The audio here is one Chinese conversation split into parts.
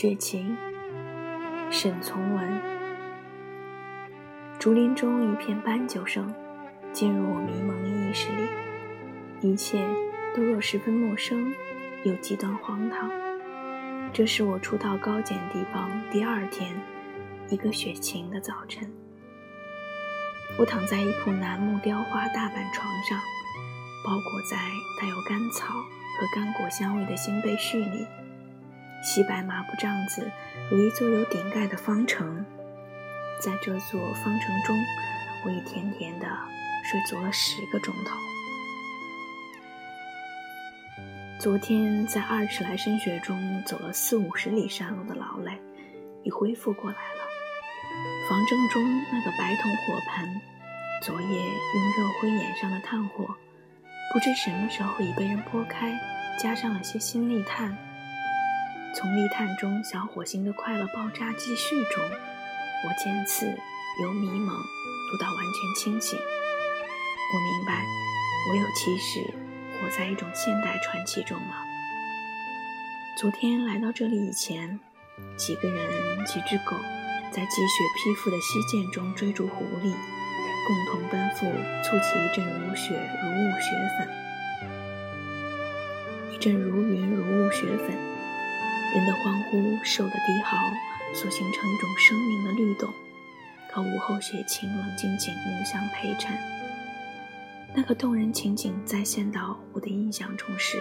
雪晴，沈从文。竹林中一片斑鸠声，进入我迷蒙的意识里，一切都若十分陌生，又极端荒唐。这是我初到高简地方第二天，一个雪晴的早晨。我躺在一铺楠木雕花大板床上，包裹在带有甘草和干果香味的新被絮里。细白麻布帐子如一座有顶盖的方城，在这座方城中，我已甜甜的睡足了十个钟头。昨天在二尺来深雪中走了四五十里山路的劳累，已恢复过来了。房正中那个白铜火盆，昨夜用热灰掩上的炭火，不知什么时候已被人拨开，加上了些新沥炭。从沥炭中小火星的快乐爆炸继续中，我渐次由迷蒙读到完全清醒。我明白，我有其实活在一种现代传奇中了。昨天来到这里以前，几个人几只狗在积雪披覆的溪涧中追逐狐狸，共同奔赴，簇起一阵如雪如雾雪粉，一阵如云如雾雪粉。人的欢呼，兽的低嚎，所形成一种生命的律动，和午后雪晴冷静景物相陪衬。那个动人情景再现到我的印象中时，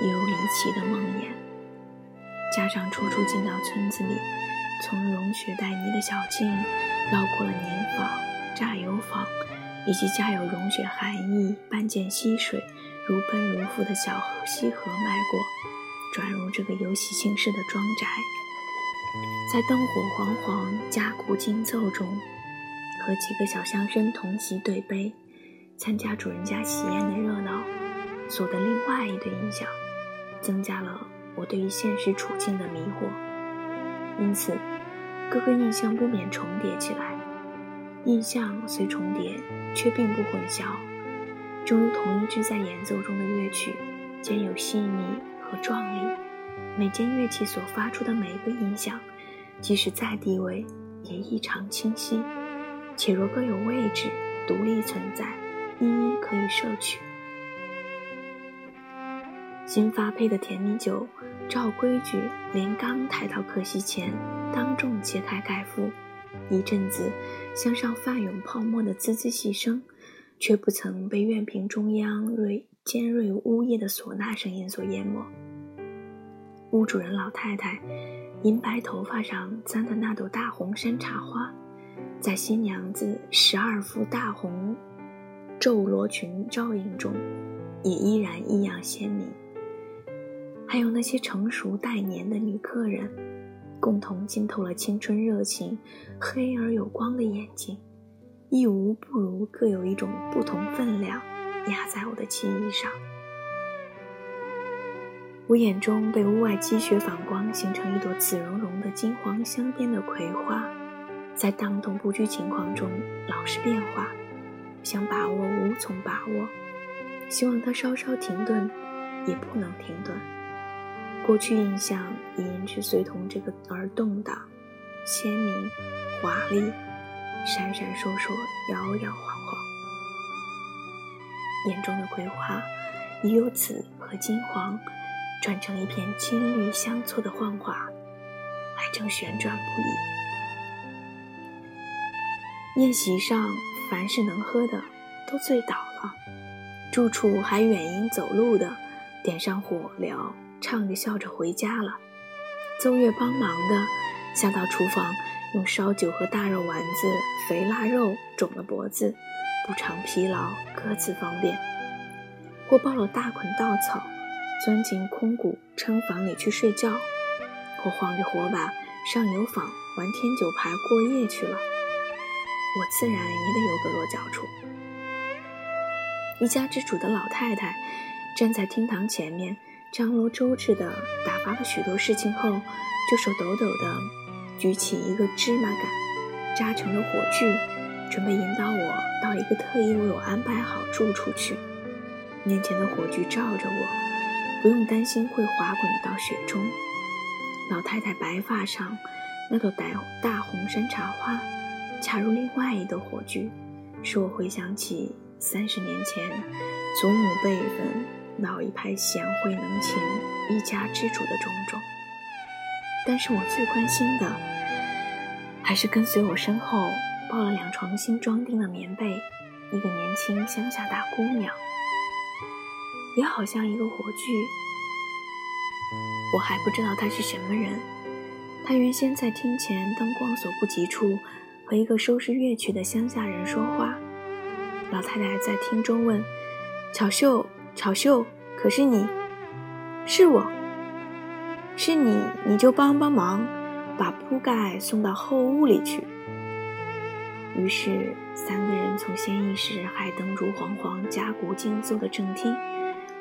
一如离奇的梦魇。加上初初进到村子里，从融雪带泥的小径，绕过了碾坊、榨油坊，以及家有融雪寒意、半涧溪水如奔如赴的小溪河迈过。转入这个有喜庆事的庄宅，在灯火煌煌、家鼓惊奏中，和几个小乡绅同席对杯，参加主人家喜宴的热闹，所得另外一对印象，增加了我对于现实处境的迷惑。因此，各个印象不免重叠起来。印象虽重叠，却并不混淆，正如同一支在演奏中的乐曲，兼有细腻。和壮丽，每件乐器所发出的每一个音响，即使再低微，也异常清晰，且若各有位置，独立存在，一一可以摄取。新发配的甜米酒，照规矩连缸抬到客席前，当众揭开盖覆，一阵子向上泛涌泡沫的滋滋细声，却不曾被院屏中央锐尖锐呜咽的唢呐声音所淹没。屋主人老太太银白头发上簪的那朵大红山茶花，在新娘子十二幅大红皱罗裙照影中，也依然异样鲜明。还有那些成熟待年的女客人，共同浸透了青春热情、黑而有光的眼睛，亦无不如各有一种不同分量，压在我的记忆上。我眼中被屋外积雪反光，形成一朵紫茸茸的金黄镶边的葵花，在荡动不拘情况中老是变化，想把握无从把握，希望它稍稍停顿，也不能停顿。过去印象也因之随同这个而动荡、鲜明、华丽、闪闪烁烁、摇摇晃，眼中的葵花已由紫和金黄。转成一片青绿相错的幻化，还正旋转不已。宴席上，凡是能喝的都醉倒了；住处还远迎走路的，点上火燎，唱着笑着回家了。奏乐帮忙的，下到厨房用烧酒和大肉丸子、肥腊肉肿了脖子，不尝疲劳，各自方便；或抱了大捆稻草。钻进空谷撑房里去睡觉，或晃着火把上油坊玩天九牌过夜去了。我自然也得有个落脚处。一家之主的老太太站在厅堂前面，张罗周至的打发了许多事情后，就手抖抖的举起一个芝麻杆扎成的火炬，准备引导我到一个特意为我安排好住处去。面前的火炬照着我。不用担心会滑滚到雪中，老太太白发上那朵大大红山茶花，恰如另外一朵火炬，使我回想起三十年前祖母辈分老一派贤惠能勤、一家之主的种种。但是我最关心的，还是跟随我身后抱了两床新装订的棉被，一个年轻乡下大姑娘，也好像一个火炬。我还不知道她是什么人。她原先在厅前灯光所不及处，和一个收拾乐曲的乡下人说话。老太太在厅中问：“巧秀，巧秀，可是你？是我。是你，你就帮帮忙，把铺盖送到后屋里去。”于是，三个人从先一时还灯如煌煌、家鼓竞奏的正厅。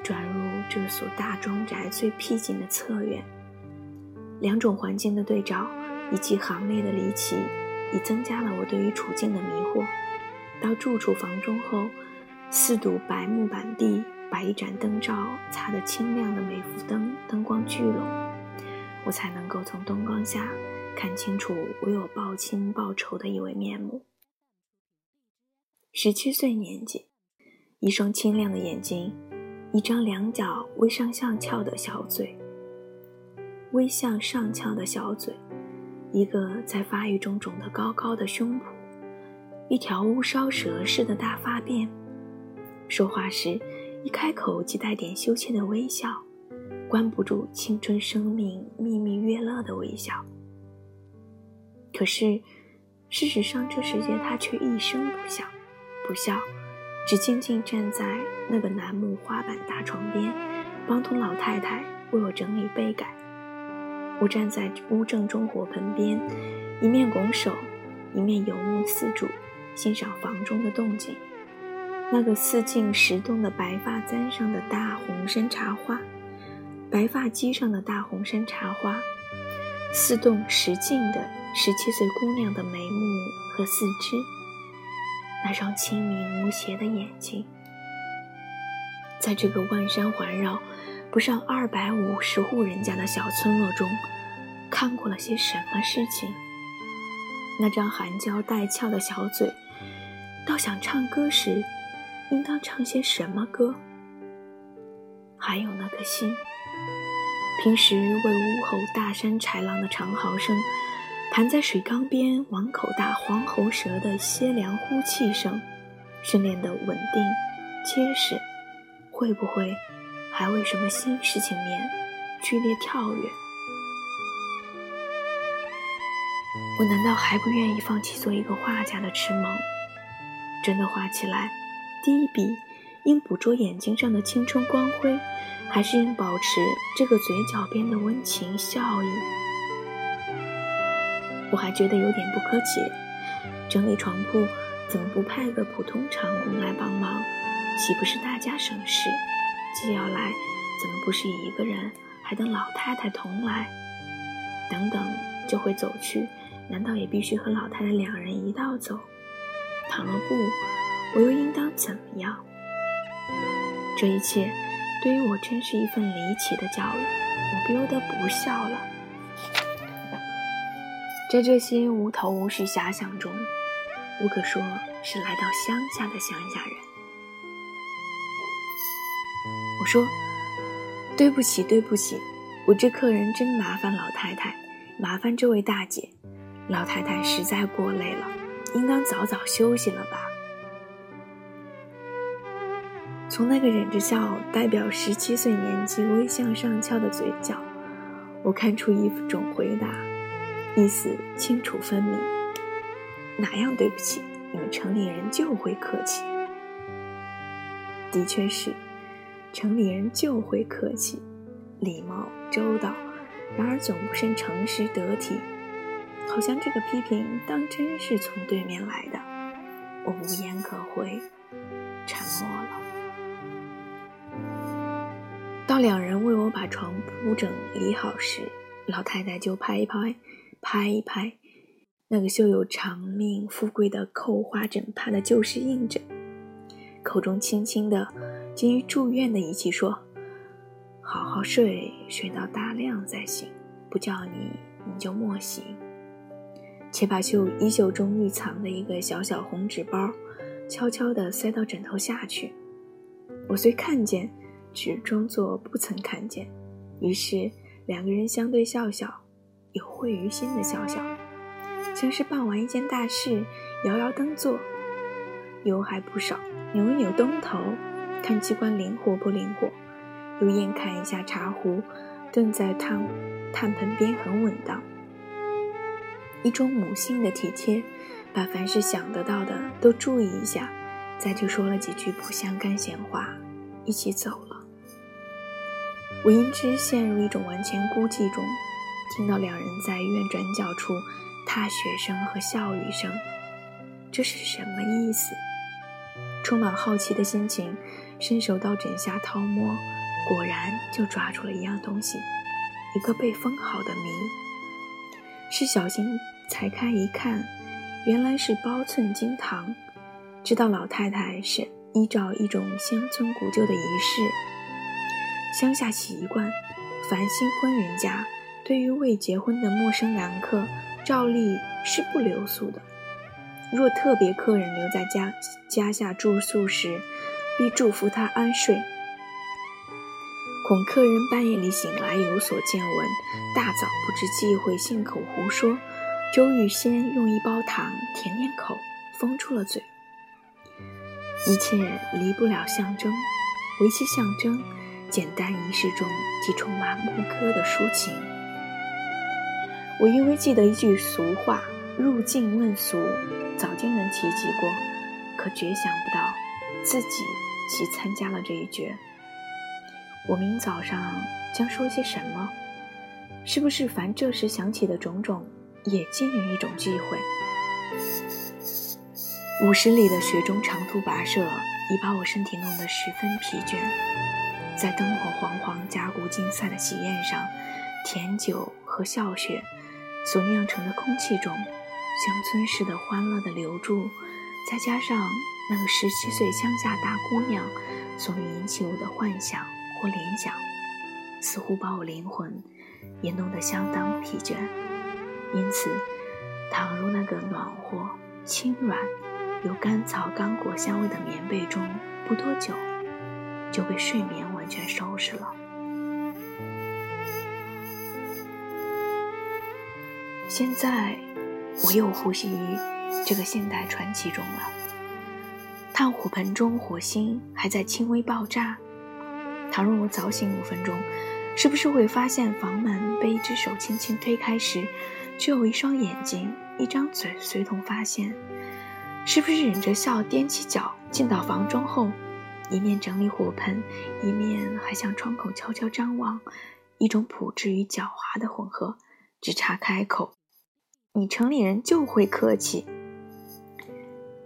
转入这所大庄宅最僻静的侧院，两种环境的对照以及行列的离奇，已增加了我对于处境的迷惑。到住处房中后，四堵白木板地，把一盏灯罩擦得清亮的每幅灯灯光聚拢，我才能够从灯光下看清楚为我报亲报仇的一位面目。十七岁年纪，一双清亮的眼睛。一张两角微上翘的小嘴，微向上翘的小嘴，一个在发育中肿得高高的胸脯，一条乌梢蛇似的大发辫，说话时一开口即带点羞怯的微笑，关不住青春生命秘密悦乐的微笑。可是，事实上这时间他却一声不响，不笑。只静静站在那个楠木花板大床边，帮同老太太为我整理被盖。我站在屋正中火盆边，一面拱手，一面游目四处，欣赏房中的动静。那个四茎十动的白发簪上的大红山茶花，白发髻上的大红山茶花，四动十径的十七岁姑娘的眉目和四肢。那双清明无邪的眼睛，在这个万山环绕、不上二百五十户人家的小村落中，看过了些什么事情？那张含娇带俏的小嘴，倒想唱歌时，应当唱些什么歌？还有那颗心，平时为屋后大山豺狼的长嚎声。含在水缸边碗口大黄喉蛇的歇凉呼气声，训练的稳定结实，会不会还为什么新事情面剧烈跳跃？我难道还不愿意放弃做一个画家的痴梦？真的画起来，第一笔应捕捉眼睛上的青春光辉，还是应保持这个嘴角边的温情笑意？我还觉得有点不可解，整理床铺怎么不派个普通长工来帮忙？岂不是大家省事？既要来，怎么不是一个人，还等老太太同来？等等就会走去，难道也必须和老太太两人一道走？倘若不，我又应当怎么样？这一切对于我真是一份离奇的教育，我不由得不笑了。在这些无头无绪遐想中，我可说是来到乡下的乡下人。我说：“对不起，对不起，我这客人真麻烦老太太，麻烦这位大姐。老太太实在过累了，应当早早休息了吧？”从那个忍着笑、代表十七岁年纪微向上翘的嘴角，我看出一种回答。意思清楚分明，哪样对不起？你们城里人就会客气。的确是，城里人就会客气，礼貌周到，然而总不甚诚实得体。好像这个批评当真是从对面来的，我无言可回，沉默了。到两人为我把床铺整理好时，老太太就拍一拍。拍一拍那个绣有长命富贵的扣花枕帕的旧式硬枕，口中轻轻的，基于祝愿的语气说：“好好睡，睡到大亮再醒。”不叫你，你就莫醒。且把袖衣袖中预藏的一个小小红纸包，悄悄地塞到枕头下去。我虽看见，只装作不曾看见。于是两个人相对笑笑，有会于心的笑笑，像是办完一件大事，摇摇灯座。油还不少，扭一扭灯头，看机关灵活不灵活。又验看一下茶壶，炖在炭炭盆边很稳当。一种母性的体贴，把凡是想得到的都注意一下，再就说了几句不相干闲话，一起走了。我因之陷入一种完全孤寂中，听到两人在院转角处踏雪声和笑语声，这是什么意思？充满好奇的心情，伸手到枕下掏摸，果然就抓住了一样东西，一个被封好的谜。是小心裁开一看，原来是包寸金糖。知道老太太是依照一种乡村古旧的仪式，乡下习惯，凡新婚人家对于未结婚的陌生男客，照例是不留宿的。若特别客人留在家家下住宿时，必祝福他安睡。恐客人半夜里醒来有所见闻，大早不知忌讳，信口胡说，周玉先用一包糖填填口，封住了嘴。一切离不了象征，唯其象征，简单仪式中即充满牧歌的抒情。我因为记得一句俗话：“入境问俗”，早经人提及过，可绝想不到自己即参加了这一绝。我明早上将说些什么？是不是凡这时想起的种种，也近于一种忌讳？五十里的雪中长途跋涉，已把我身体弄得十分疲倦。在灯火煌煌、甲骨竞赛的喜宴上，甜酒和笑谑所酿成的空气中，乡村式的欢乐的留住，再加上那个十七岁乡下大姑娘所引起我的幻想。或联想，似乎把我灵魂也弄得相当疲倦。因此，躺入那个暖和、轻软、有甘草干果香味的棉被中，不多久就被睡眠完全收拾了。现在，我又呼吸于这个现代传奇中了。炭火盆中火星还在轻微爆炸。倘若我早醒五分钟，是不是会发现房门被一只手轻轻推开时，却有一双眼睛、一张嘴随同发现？是不是忍着笑踮起脚进到房中后，一面整理火盆，一面还向窗口悄悄张望？一种朴质与狡猾的混合，只差开口：“你城里人就会客气。”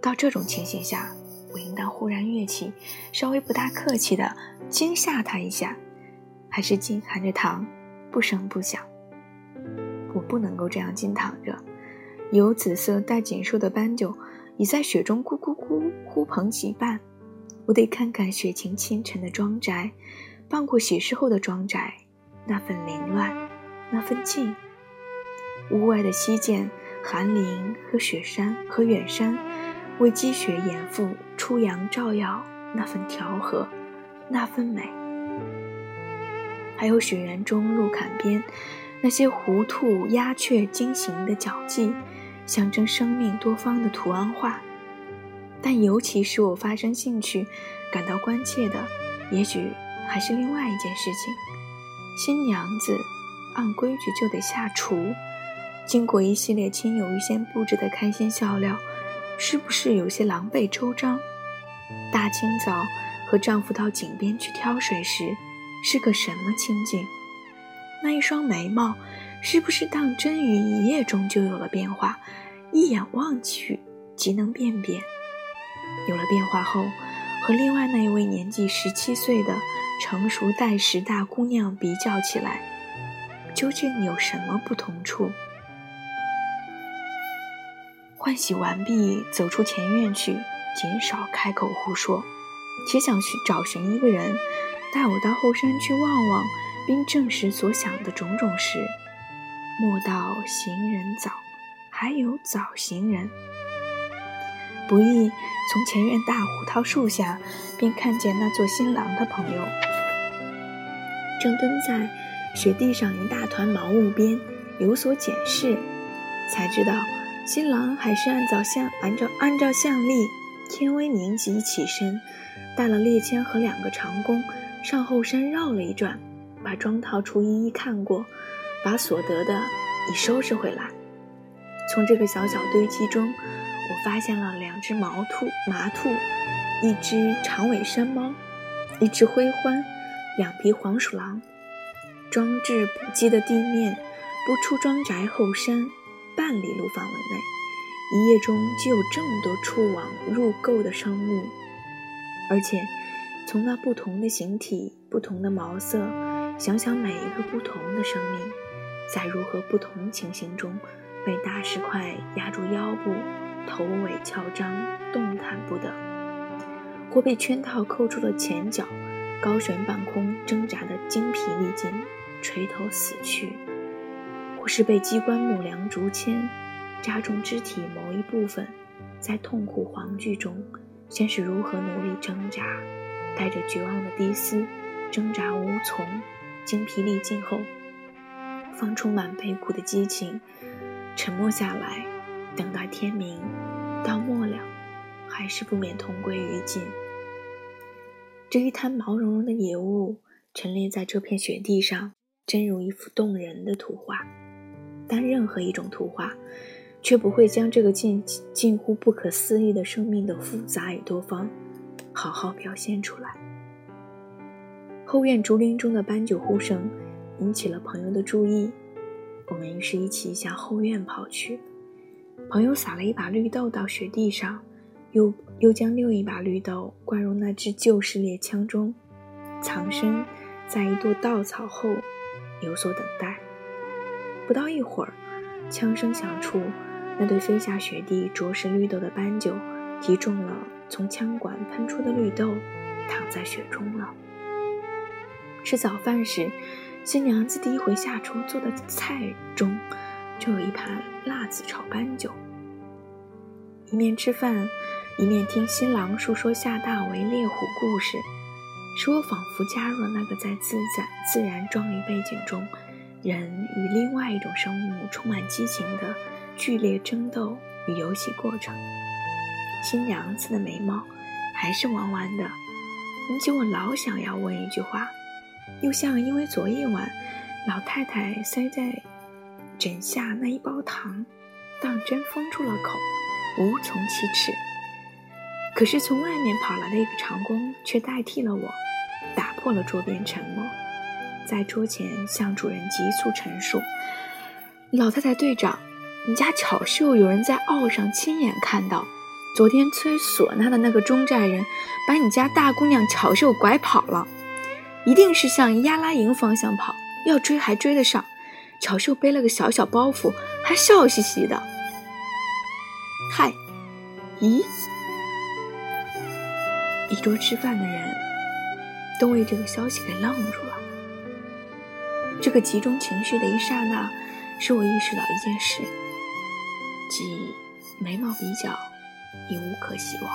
到这种情形下。我应当忽然跃起，稍微不大客气的惊吓他一下，还是紧含着糖，不声不响。我不能够这样静躺着，有紫色带锦绶的斑鸠已在雪中咕咕咕呼朋结伴。我得看看雪晴清晨的庄宅，办过喜事后的庄宅，那份凌乱，那份静。屋外的溪涧、寒林和雪山和远山。为积雪掩覆，初阳照耀，那份调和，那份美；还有雪原中路坎边，那些狐兔、鸦雀惊行的脚迹，象征生命多方的图案画。但尤其使我发生兴趣、感到关切的，也许还是另外一件事情：新娘子按规矩就得下厨，经过一系列亲友预先布置的开心笑料。是不是有些狼狈周章？大清早和丈夫到井边去挑水时，是个什么情景？那一双眉毛，是不是当真于一夜中就有了变化，一眼望去即能辨别？有了变化后，和另外那一位年纪十七岁的成熟待实大姑娘比较起来，究竟有什么不同处？换洗完毕，走出前院去，减少开口胡说，且想去找寻一个人，带我到后山去望望，并证实所想的种种时，莫道行人早，还有早行人。不易从前院大胡桃树下，便看见那座新郎的朋友，正蹲在雪地上一大团茅雾边有所检视，才知道新郎还是按照相按照按照相例，天微明即起身，带了猎签和两个长弓，上后山绕了一转，把装套处一一看过，把所得的已收拾回来。从这个小小堆积中。我发现了两只毛兔、麻兔，一只长尾山猫，一只灰獾，两匹黄鼠狼。装置补给的地面不出庄宅后山半里路范围内，一夜中就有这么多触网入垢的生物，而且从那不同的形体、不同的毛色，想想每一个不同的生命，在如何不同情形中被大石块压住腰部。头尾翘张，动弹不得；或被圈套扣住了前脚，高悬半空，挣扎的精疲力尽，垂头死去；或是被机关木梁竹签扎中肢体某一部分，在痛苦惶惧中，先是如何努力挣扎，带着绝望的低嘶，挣扎无从，精疲力尽后，放充满悲苦的激情，沉默下来。等待天明，到末了，还是不免同归于尽。这一滩毛茸茸的野物陈列在这片雪地上，真如一幅动人的图画。但任何一种图画，却不会将这个近近乎不可思议的生命的复杂与多方，好好表现出来。后院竹林中的斑鸠呼声引起了朋友的注意，我们于是一起向后院跑去。朋友撒了一把绿豆到雪地上，又又将另一把绿豆灌入那支旧式猎枪中，藏身在一垛稻草后，有所等待。不到一会儿，枪声响处，那对飞下雪地啄食绿豆的斑鸠击中了从枪管喷出的绿豆，躺在雪中了。吃早饭时，新娘子第一回下厨做的菜中。就有一盘辣子炒斑鸠，一面吃饭，一面听新郎述说夏大为猎虎故事，使我仿佛加入了那个在自然自然壮丽背景中，人与另外一种生物充满激情的剧烈争斗与游戏过程。新娘子的眉毛还是弯弯的，引起我老想要问一句话，又像因为昨夜晚老太太塞在。枕下那一包糖，当真封住了口，无从启齿。可是从外面跑来的一个长工却代替了我，打破了桌边沉默，在桌前向主人急速陈述：“老太太队长，你家巧秀有人在澳上亲眼看到，昨天催唢呐的那个中寨人把你家大姑娘巧秀拐跑了，一定是向压拉营方向跑，要追还追得上。”巧秀背了个小小包袱，还笑嘻嘻的。嗨，咦，一桌吃饭的人都为这个消息给愣住了。这个集中情绪的一刹那，使我意识到一件事，即眉毛比较已无可希望。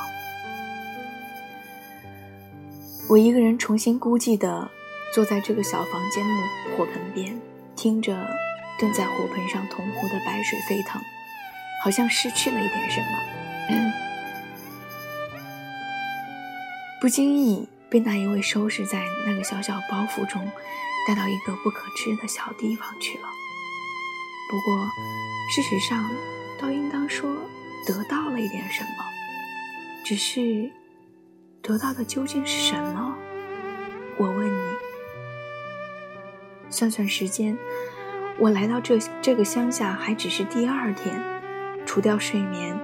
我一个人重新孤寂的坐在这个小房间木火盆边。听着，蹲在火盆上铜壶的白水沸腾，好像失去了一点什么。不经意被那一位收拾在那个小小包袱中，带到一个不可知的小地方去了。不过，事实上，倒应当说得到了一点什么。只是，得到的究竟是什么？我问你。算算时间，我来到这这个乡下还只是第二天，除掉睡眠、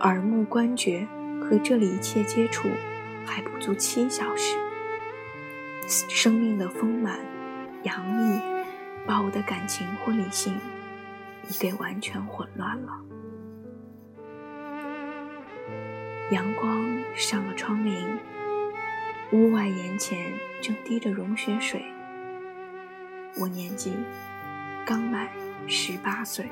耳目观觉和这里一切接触，还不足七小时。生命的丰满、洋溢，把我的感情或理性已给完全混乱了。阳光上了窗棂，屋外檐前正滴着融雪水。我年纪刚满十八岁。